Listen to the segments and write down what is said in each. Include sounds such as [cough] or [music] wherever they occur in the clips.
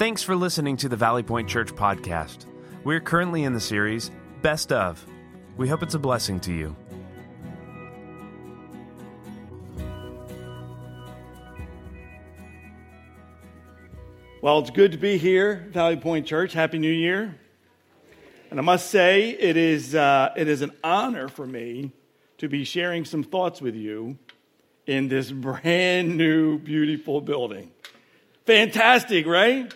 Thanks for listening to the Valley Point Church podcast. We're currently in the series Best of. We hope it's a blessing to you. Well, it's good to be here, Valley Point Church. Happy New Year. And I must say, it is, uh, it is an honor for me to be sharing some thoughts with you in this [laughs] brand new, beautiful building. Fantastic, right?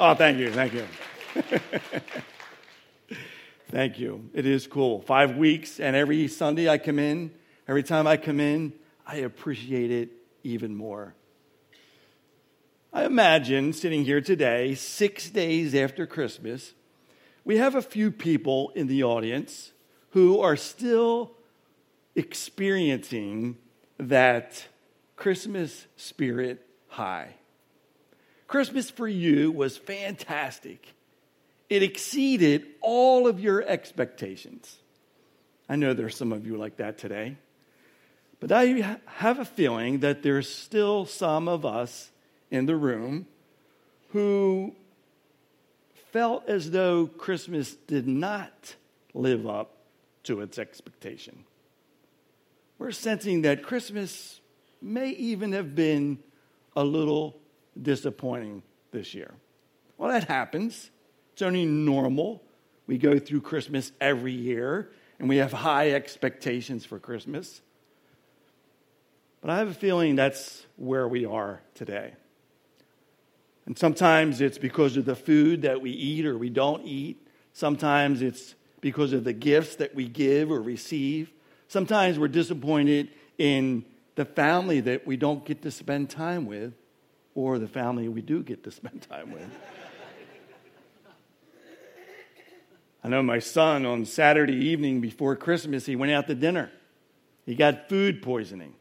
Oh, thank you, thank you. [laughs] thank you. It is cool. Five weeks, and every Sunday I come in, every time I come in, I appreciate it even more. I imagine sitting here today, six days after Christmas, we have a few people in the audience who are still experiencing that Christmas spirit high. Christmas for you was fantastic. It exceeded all of your expectations. I know there's some of you like that today. But I have a feeling that there's still some of us in the room who felt as though Christmas did not live up to its expectation. We're sensing that Christmas may even have been a little disappointing this year. Well, that happens. It's only normal. We go through Christmas every year and we have high expectations for Christmas. But I have a feeling that's where we are today. And sometimes it's because of the food that we eat or we don't eat. Sometimes it's because of the gifts that we give or receive. Sometimes we're disappointed in the family that we don't get to spend time with or the family we do get to spend [laughs] time with. I know my son on Saturday evening before Christmas, he went out to dinner. He got food poisoning.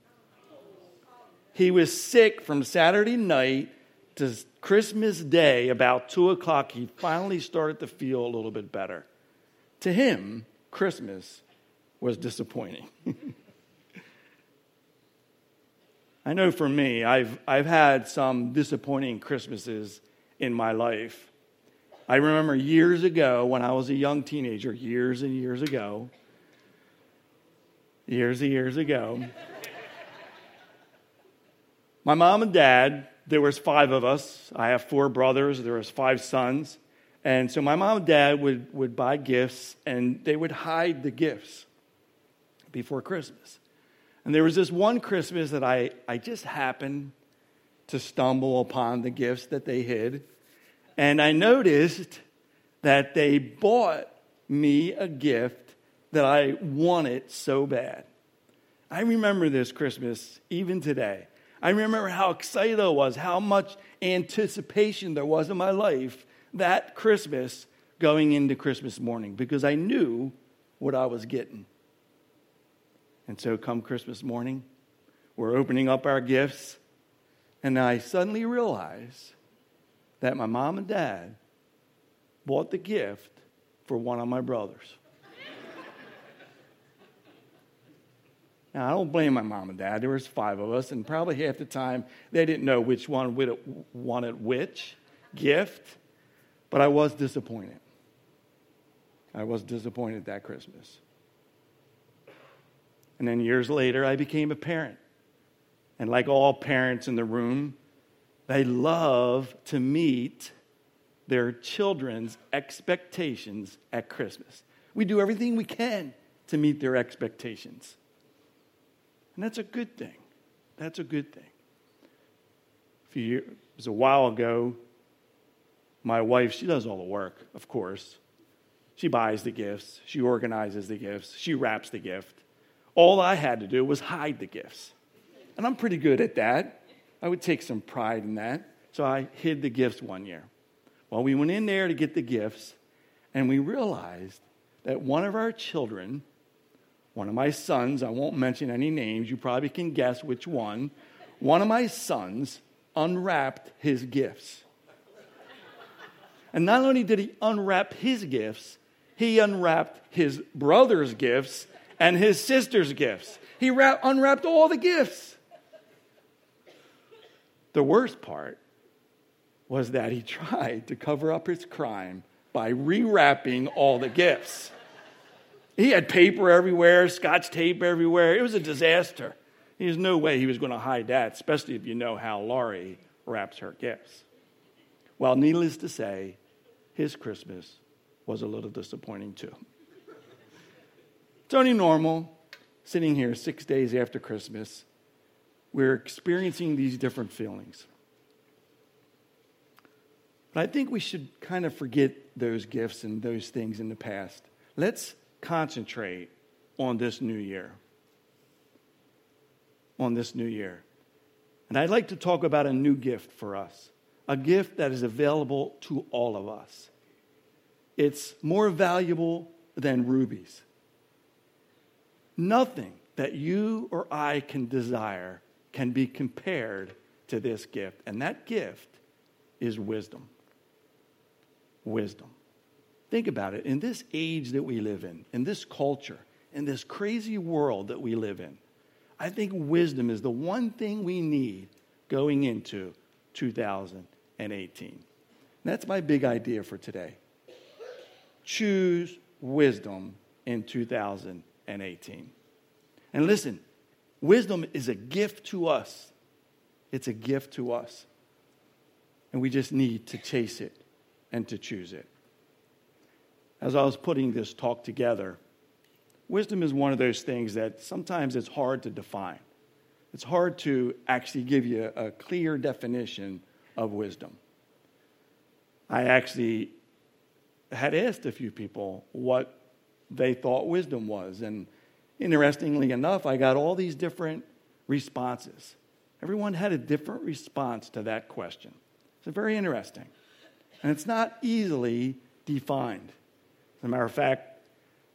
He was sick from Saturday night to Christmas Day, about 2 o'clock, he finally started to feel a little bit better. To him, Christmas was disappointing. [laughs] I know for me, I've, I've had some disappointing Christmases in my life. I remember years ago when I was a young teenager, years and years ago, years and years ago, my mom and dad there was five of us. I have four brothers. There was five sons. And so my mom and dad would, would buy gifts and they would hide the gifts before Christmas. And there was this one Christmas that I, I just happened to stumble upon the gifts that they hid. And I noticed that they bought me a gift that I wanted so bad. I remember this Christmas even today. I remember how excited I was, how much anticipation there was in my life that Christmas going into Christmas morning because I knew what I was getting. And so, come Christmas morning, we're opening up our gifts, and I suddenly realize that my mom and dad bought the gift for one of my brothers. Now, I don't blame my mom and dad. There was five of us, and probably half the time they didn't know which one wanted which gift, but I was disappointed. I was disappointed that Christmas. And then years later, I became a parent. And like all parents in the room, they love to meet their children's expectations at Christmas. We do everything we can to meet their expectations. And that's a good thing. That's a good thing. A few years, it was a while ago, my wife, she does all the work, of course. She buys the gifts, she organizes the gifts, she wraps the gift. All I had to do was hide the gifts. And I'm pretty good at that. I would take some pride in that. So I hid the gifts one year. Well, we went in there to get the gifts, and we realized that one of our children one of my sons, I won't mention any names, you probably can guess which one. One of my sons unwrapped his gifts. And not only did he unwrap his gifts, he unwrapped his brother's gifts and his sister's gifts. He wrap, unwrapped all the gifts. The worst part was that he [laughs] tried to cover up his crime by rewrapping all the gifts. He had paper everywhere, scotch tape everywhere. It was a disaster. There's no way he was going to hide that, especially if you know how Laurie wraps her gifts. Well, needless to say, his Christmas was a little disappointing too. It's only normal sitting here six days after Christmas. We're experiencing these different feelings. But I think we should kind of forget those gifts and those things in the past. Let's concentrate on this new year. On this new year. And I'd like to talk about a new gift for us, a gift that is available to all of us. It's more valuable than rubies. Nothing that you or I can desire can be compared to this gift. And that gift is wisdom. Wisdom. Think about it. In this age that we live in, in this culture, in this crazy world that we live in, I think wisdom is the one thing we need going into 2018. And that's my big idea for today. Choose wisdom in 2018. And 18. And listen, wisdom is a gift to us. It's a gift to us. And we just need to chase it and to choose it as I was putting this talk together, wisdom is one of those things that sometimes it's hard to define. It's hard to actually give you a clear definition of wisdom. I actually had asked a few people what they thought wisdom was. And interestingly enough, I got all these different responses. Everyone had a different response to that question. It's very interesting. And it's not easily defined. As a matter of fact,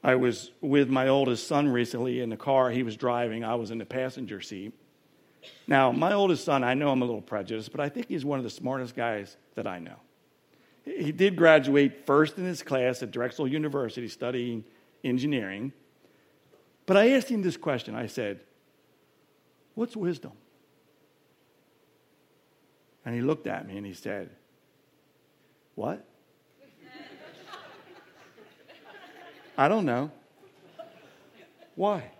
I was with my oldest son recently in the car. He was driving, I was in the passenger seat. Now, my oldest son, I know I'm a little prejudiced, but I think he's one of the smartest guys that I know. He did graduate first in his class at Drexel University studying engineering. But I asked him this question I said, What's wisdom? And he looked at me and he said, What? I don't know. Why?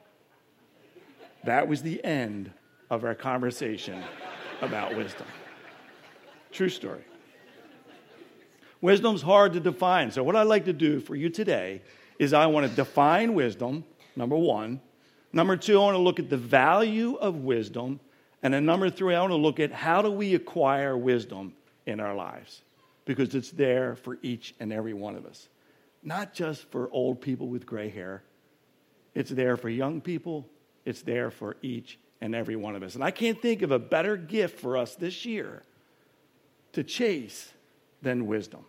That was the end of our conversation about wisdom. True story. Wisdom's hard to define. So, what I'd like to do for you today is I want to define wisdom, number one. Number two, I want to look at the value of wisdom. And then number three, I want to look at how do we acquire wisdom in our lives because it's there for each and every one of us not just for old people with gray hair. It's there for young people. It's there for each and every one of us. And I can't think of a better gift for us this year to chase than wisdom.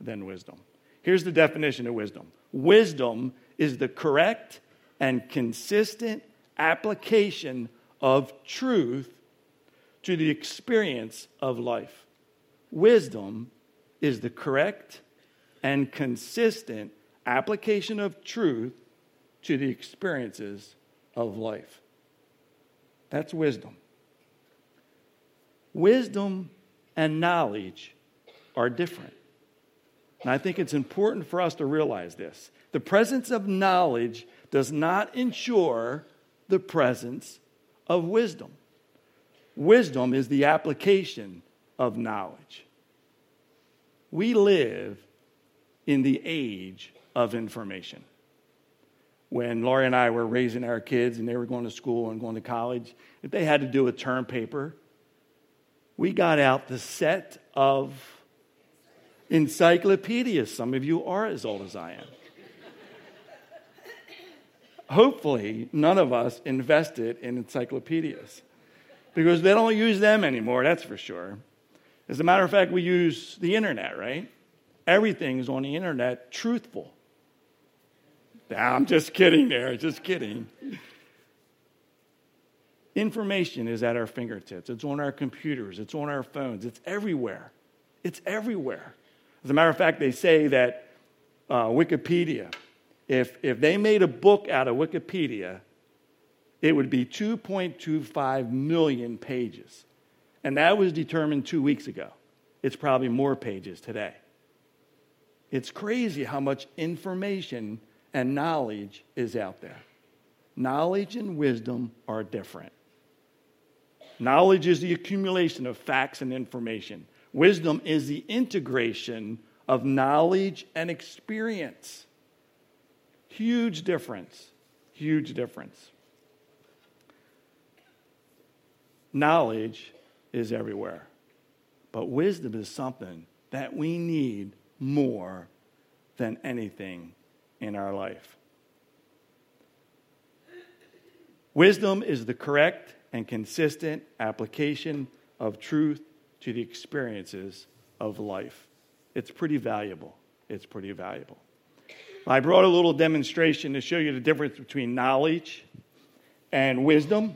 Than wisdom. Here's the definition of wisdom wisdom is the correct and consistent application of truth to the experience of life. Wisdom is the correct and consistent application of truth to the experiences of life. That's wisdom. Wisdom and knowledge are different. And I think it's important for us to realize this. The presence of knowledge does not ensure the presence of wisdom. Wisdom is the application of knowledge. We live in the age of information. When Laurie and I were raising our kids and they were going to school and going to college, if they had to do a term paper, we got out the set of encyclopedias. Some of you are as old as I am. Hopefully, none of us invested in encyclopedias because they don't use them anymore, that's for sure. As a matter of fact, we use the internet, right? Everything is on the internet truthful. I'm just kidding there, just kidding. Information is at our fingertips. It's on our computers, it's on our phones, it's everywhere. It's everywhere. As a matter of fact, they say that uh, Wikipedia, if, if they made a book out of Wikipedia, it would be 2.25 million pages. And that was determined two weeks ago. it's probably more pages today. It's crazy how much information and knowledge is out there. Knowledge and wisdom are different. Knowledge is the accumulation of facts and information. Wisdom is the integration of knowledge and experience. Huge difference. Huge difference. Knowledge is everywhere, but wisdom is something that we need more than anything in our life. Wisdom is the correct and consistent application of truth to the experiences of life. It's pretty valuable. It's pretty valuable. I brought a little demonstration to show you the difference between knowledge and wisdom,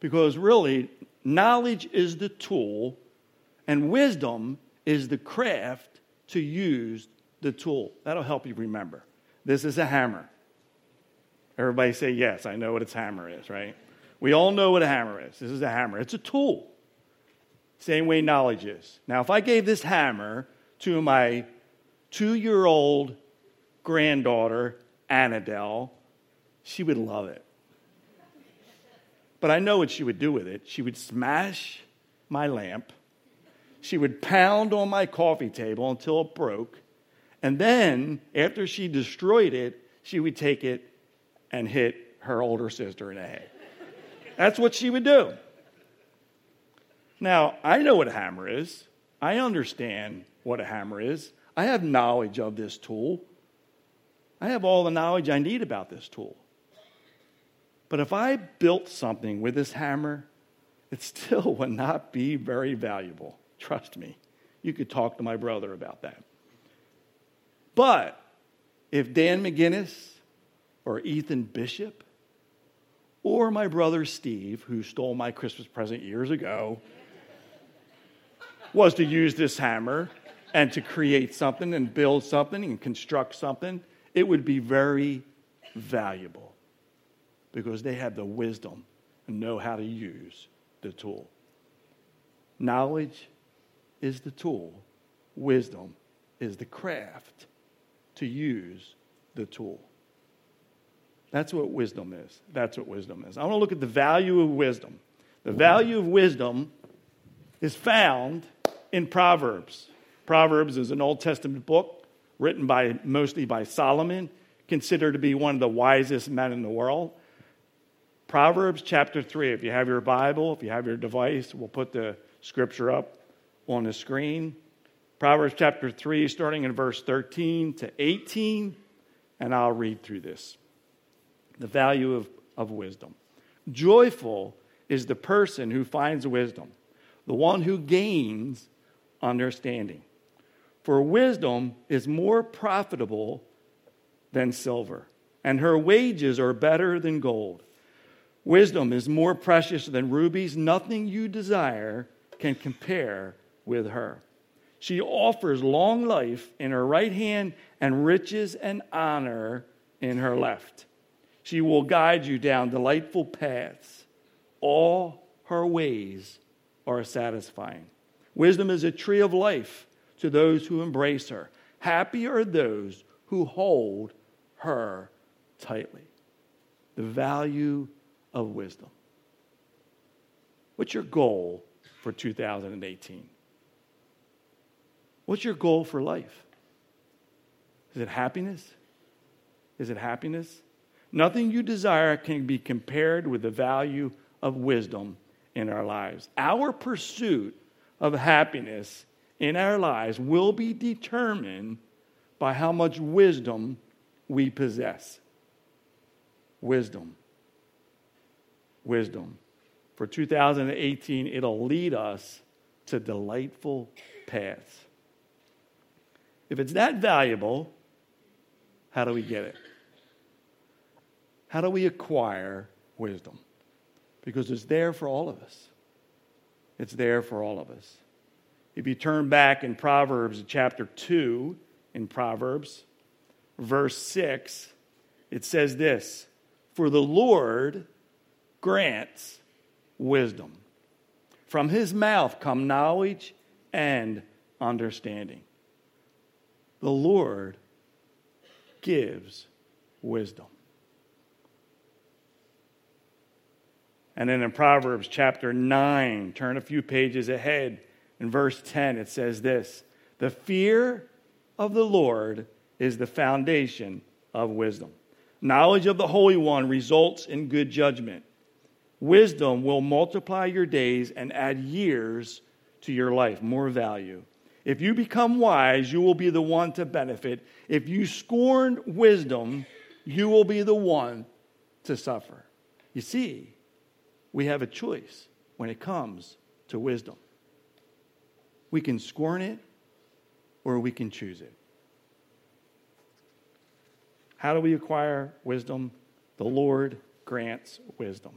because really, knowledge is the tool, and wisdom is the craft to use the tool. That'll help you remember. This is a hammer. Everybody say, Yes, I know what its hammer is, right? We all know what a hammer is. This is a hammer, it's a tool. Same way knowledge is. Now, if I gave this hammer to my two year old granddaughter, Annadelle, she would love it. But I know what she would do with it. She would smash my lamp, she would pound on my coffee table until it broke, and then, after she destroyed it, she would take it and hit her older sister in the head. That's what she would do. Now, I know what a hammer is. I understand what a hammer is. I have knowledge of this tool. I have all the knowledge I need about this tool. But if I built something with this hammer, it still [laughs] would not be very valuable. Trust me. You could talk to my brother about that. But if Dan McGinnis or Ethan Bishop or my brother Steve, who stole my Christmas present years ago, was to use this hammer and to create something and build something and construct something, it would be very valuable because they have the wisdom and know how to use the tool. Knowledge is the tool, wisdom is the craft to use the tool. That's what wisdom is. That's what wisdom is. I want to look at the value of wisdom. The value of wisdom is found in Proverbs. Proverbs is an Old Testament book written by mostly by Solomon, considered to be one of the wisest men in the world. Proverbs chapter 3, if you have your Bible, if you have your device, we'll put the scripture up on the screen. Proverbs chapter 3, starting in verse 13 to 18, and I'll read through this. The value of, of wisdom. Joyful is the person who finds wisdom, the one who gains understanding. For wisdom is more profitable than silver, and her wages are better than gold. Wisdom is more precious than rubies. Nothing you desire can compare with her. She offers long life in her right hand and riches and honor in her left. She will guide you down delightful paths. All her ways are satisfying. Wisdom is a tree of life to those who embrace her. Happy are those who hold her tightly. The value of wisdom. What's your goal for 2018? What's your goal for life? Is it happiness? Is it happiness? Nothing you desire can be compared with the value of wisdom in our lives. Our pursuit of happiness in our lives will be determined by how much wisdom we possess. Wisdom. Wisdom. For 2018, it'll lead us to delightful paths. If it's that valuable, how do we get it? How do we acquire wisdom? Because it's there for all of us. It's there for all of us. If you turn back in Proverbs chapter 2, in Proverbs, verse 6, it says this For the Lord grants wisdom. From his mouth come knowledge and understanding. The Lord gives wisdom. And then in Proverbs chapter 9, turn a few pages ahead, in verse 10, it says this The fear of the Lord is the foundation of wisdom. Knowledge of the Holy One results in good judgment. Wisdom will multiply your days and add years to your life, more value. If you become wise, you will be the one to benefit. If you scorn wisdom, you will be the one to suffer. You see, we have a choice when it comes to wisdom. We can scorn it or we can choose it. How do we acquire wisdom? The Lord grants wisdom.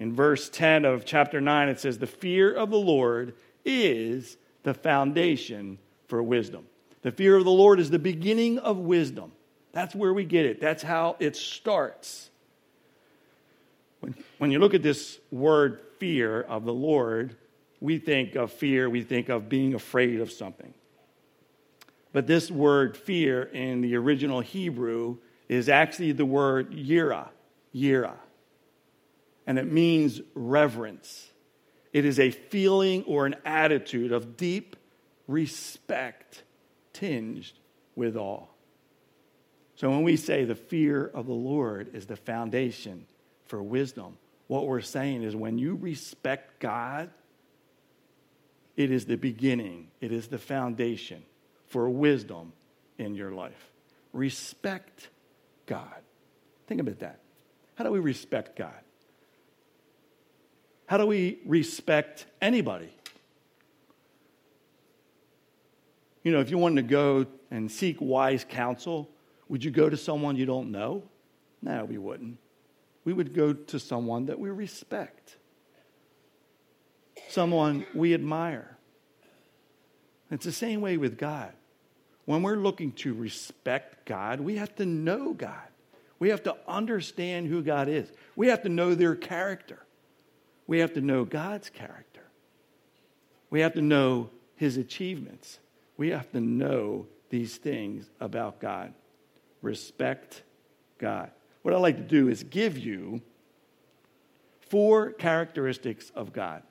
In verse 10 of chapter 9, it says, The fear of the Lord is the foundation for wisdom. The fear of the Lord is the beginning of wisdom. That's where we get it, that's how it starts. When, when you look at this word fear of the Lord, we think of fear, we think of being afraid of something. But this word fear in the original Hebrew is actually the word yira, yira and it means reverence. It is a feeling or an attitude of deep respect tinged with awe. So when we say the fear of the Lord is the foundation for wisdom, what we're saying is when you respect God, it is the beginning, it is the foundation for wisdom in your life. Respect God. Think about that. How do we respect God? How do we respect anybody? You know, if you wanted to go and seek wise counsel, would you go to someone you don't know? No, we wouldn't. We would go to someone that we respect, someone we admire. It's the same way with God. When we're looking to respect God, we have to know God. We have to understand who God is. We have to know their character. We have to know God's character. We have to know his achievements. We have to know these things about God. Respect God. What I'd like to do is give you four characteristics of God.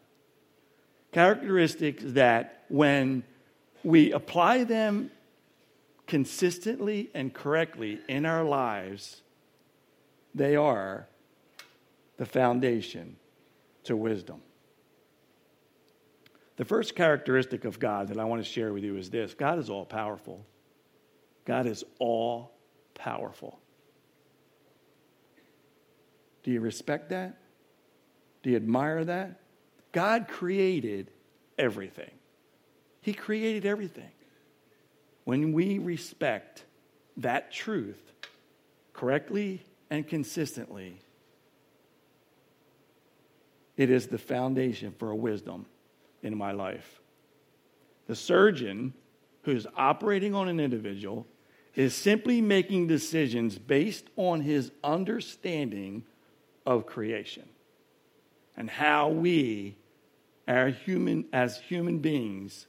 Characteristics that, when we apply them consistently and correctly in our lives, they are the foundation to wisdom. The first characteristic of God that I want to share with you is this God is all powerful. God is all powerful. Do you respect that? Do you admire that? God created everything. He created everything. When we respect that truth correctly and consistently, it is the foundation for a wisdom in my life. The surgeon who's operating on an individual is simply making decisions based on his understanding of creation and how we human as human beings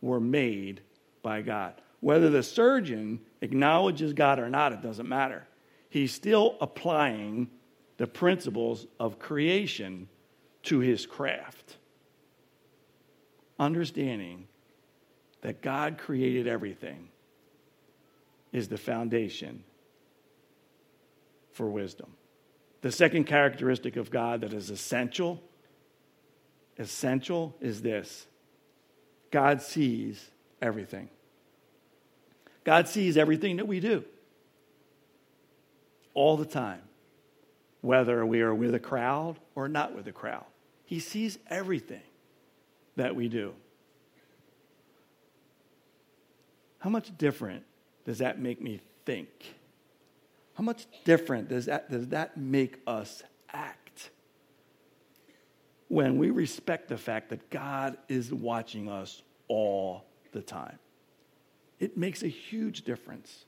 were made by God. Whether the surgeon acknowledges God or not, it doesn't matter. He's still applying the principles of creation to his craft. Understanding that God created everything is the foundation for wisdom. The second characteristic of God that is essential essential is this. God sees everything. God sees everything that we do all the time whether we are with a crowd or not with a crowd. He sees everything that we do. How much different does that make me think? How much different does that, does that make us act? When we respect the fact that God is watching us all the time, it makes a huge difference.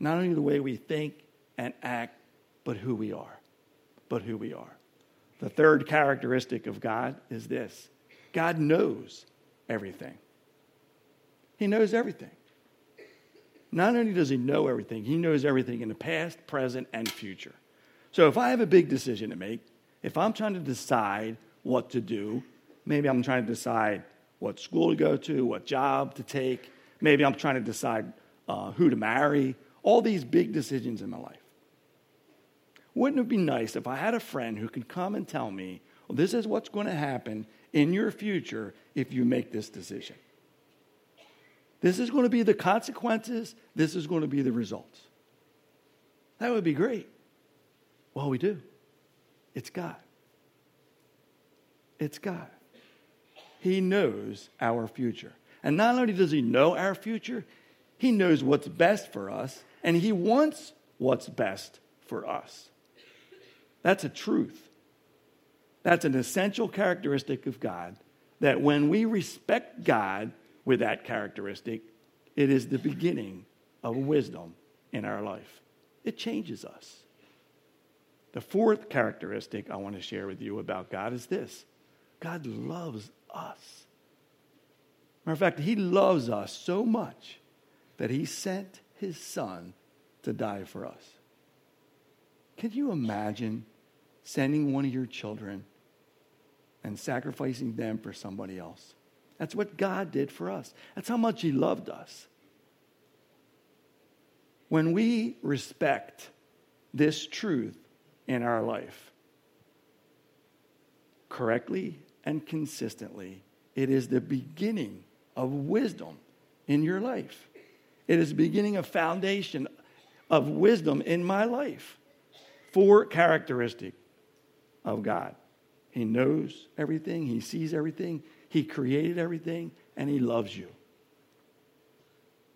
Not only the way we think and act, but who we are but who we are. The third characteristic of God is this God knows everything. He knows everything. Not only does he know everything, he knows everything in the past, present, and future. So if I have a big decision to make, if I'm trying to decide what to do, maybe I'm trying to decide what school to go to, what job to take, maybe I'm trying to decide uh, who to marry, all these big decisions in my life. Wouldn't it be nice if I had a friend who could come and tell me, well, this is what's going to happen in your future if you make this decision? This is going to be the consequences. This is going to be the results. That would be great. Well, we do. It's God. It's God. He knows our future. And not only does He know our future, He knows what's best for us, and He wants what's best for us. That's a truth. That's an essential characteristic of God that when we respect God, with that characteristic, it is the beginning of wisdom in our life. It changes us. The fourth characteristic I want to share with you about God is this God loves us. Matter of fact, He loves us so much that He sent His Son to die for us. Can you imagine sending one of your children and sacrificing them for somebody else? That's what God did for us. That's how much He loved us. When we respect this truth in our life correctly and consistently, it is the beginning of wisdom in your life. It is the beginning of foundation of wisdom in my life. Four characteristic of God. He knows everything, he sees everything, he created everything and He loves you.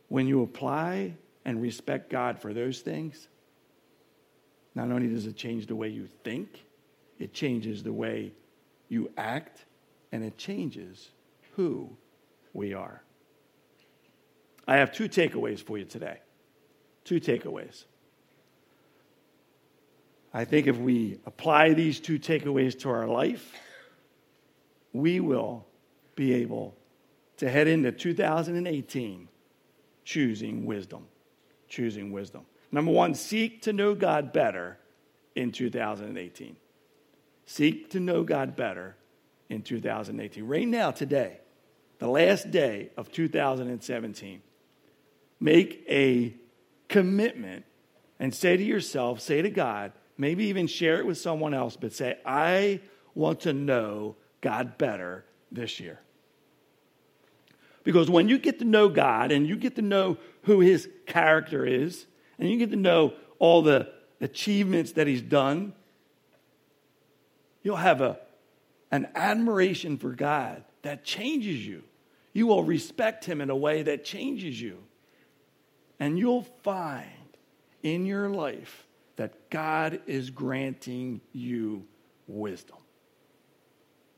When you apply and respect God for those things, not only does it change the way you think, it changes the way you act, and it changes who we are. I have two takeaways for you today. Two takeaways. I think if we apply these two takeaways to our life, we will be able to head into 2018 choosing wisdom. Choosing wisdom. Number one, seek to know God better in 2018. Seek to know God better in 2018. Right now, today, the last day of 2017, make a commitment and say to yourself, say to God, maybe even share it with someone else, but say, I want to know God better this year. Because when you get to know God and you get to know who his character is, and you get to know all the achievements that he's done, you'll have a, an admiration for God that changes you. You will respect him in a way that changes you. And you'll find in your life that God is granting you wisdom.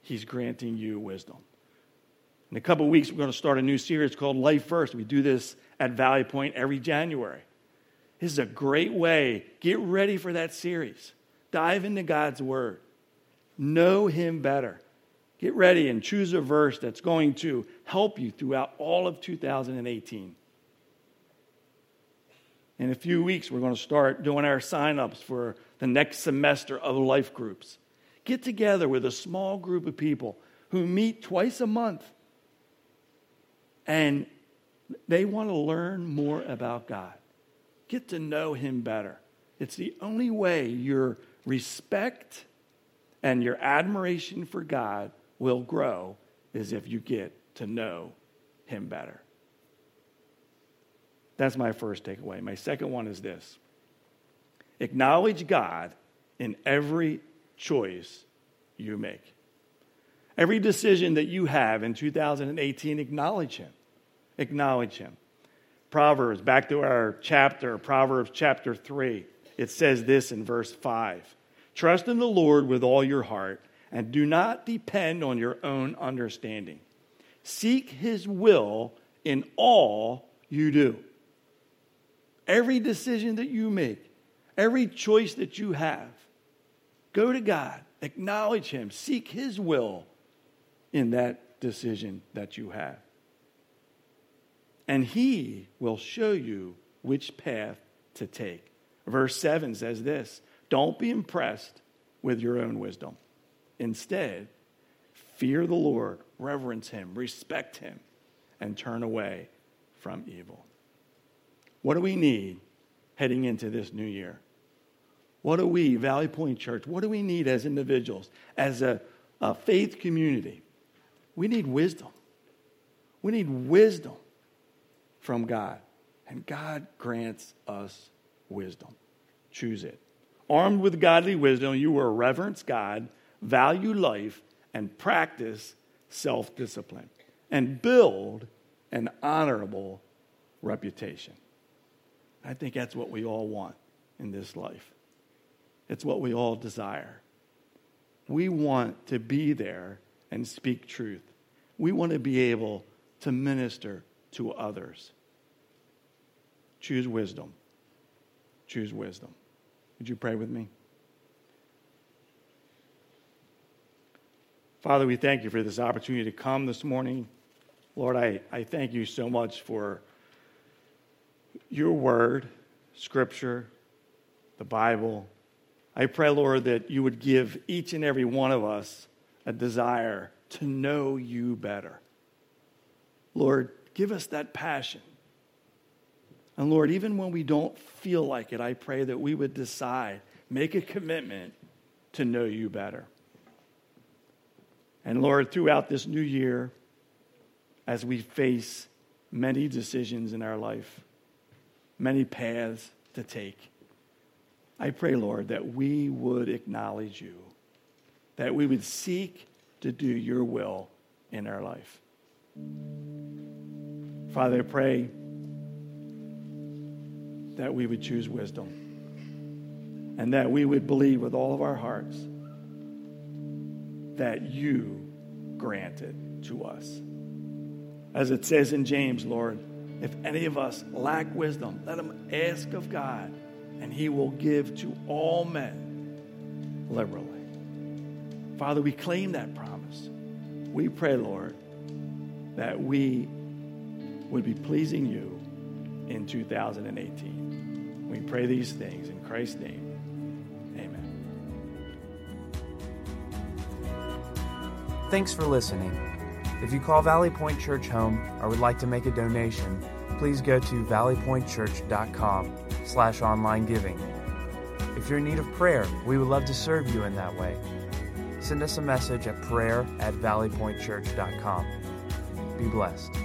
He's granting you wisdom. In a couple weeks, we're going to start a new series called Life First. We do this at Valley Point every January. This is a great way. Get ready for that series. Dive into God's Word. Know Him better. Get ready and choose a verse that's going to help you throughout all of 2018. In a few weeks, we're going to start doing our sign-ups for the next semester of life groups. Get together with a small group of people who meet twice a month and they want to learn more about God, get to know Him better. It's the only way your respect and your admiration for God will grow is if you get to know Him better. That's my first takeaway. My second one is this acknowledge God in every choice you make. Every decision that you have in 2018, acknowledge Him. Acknowledge Him. Proverbs, back to our chapter, Proverbs chapter 3, it says this in verse 5 Trust in the Lord with all your heart and do not depend on your own understanding. Seek His will in all you do. Every decision that you make, every choice that you have, go to God, acknowledge Him, seek His will in that decision that you have. and he will show you which path to take. Verse 7 says this Don't be impressed with your own wisdom. Instead, fear the Lord, reverence him, respect him, and turn away from evil. What do we need heading into this new year? What do we, Valley Point Church, what do we need as individuals, as a, a faith community? We need wisdom. We need wisdom from God. And God grants us wisdom. Choose it. Armed with godly wisdom, you will reverence God, value life, and practice self discipline, and build an honorable reputation. I think that's what we all want in this life. It's what we all desire. We want to be there and speak truth. We want to be able to minister to others. Choose wisdom. Choose wisdom. Would you pray with me? Father, we thank you for this opportunity to come this morning. Lord, I, I thank you so much for your word, scripture, the Bible. I pray, Lord, that you would give each and every one of us a desire to know you better. Lord, give us that passion. And Lord, even when we don't feel like it, I pray that we would decide, make a commitment to know you better. And Lord, throughout this new year, as we face many decisions in our life, many paths to take, I pray, Lord, that we would acknowledge you, that we would seek to do your will in our life. Father, I pray that we would choose wisdom and that we would believe with all of our hearts that you grant it to us. As it says in James, Lord, if any of us lack wisdom, let him ask of God and he will give to all men liberally. Father, we claim that promise. We pray, Lord, that we would be pleasing you in 2018. We pray these things in Christ's name. Amen. Thanks for listening. If you call Valley Point Church home or would like to make a donation, please go to valleypointchurch.com slash online giving. If you're in need of prayer, we would love to serve you in that way. Send us a message at prayer at valleypointchurch.com. Be blessed.